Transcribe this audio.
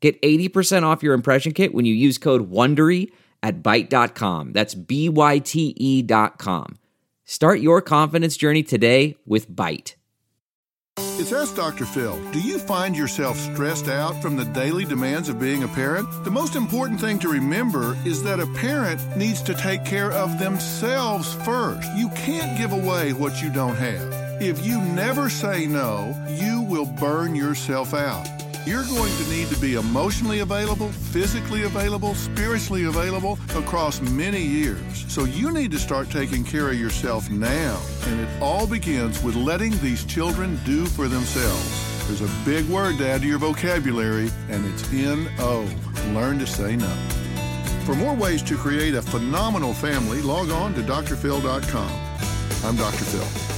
Get 80% off your impression kit when you use code WONDERY at Byte.com. That's B-Y-T-E dot com. Start your confidence journey today with Byte. It's Ask Dr. Phil. Do you find yourself stressed out from the daily demands of being a parent? The most important thing to remember is that a parent needs to take care of themselves first. You can't give away what you don't have. If you never say no, you will burn yourself out. You're going to need to be emotionally available, physically available, spiritually available across many years. So you need to start taking care of yourself now. And it all begins with letting these children do for themselves. There's a big word to add to your vocabulary, and it's N-O. Learn to say no. For more ways to create a phenomenal family, log on to drphil.com. I'm Dr. Phil.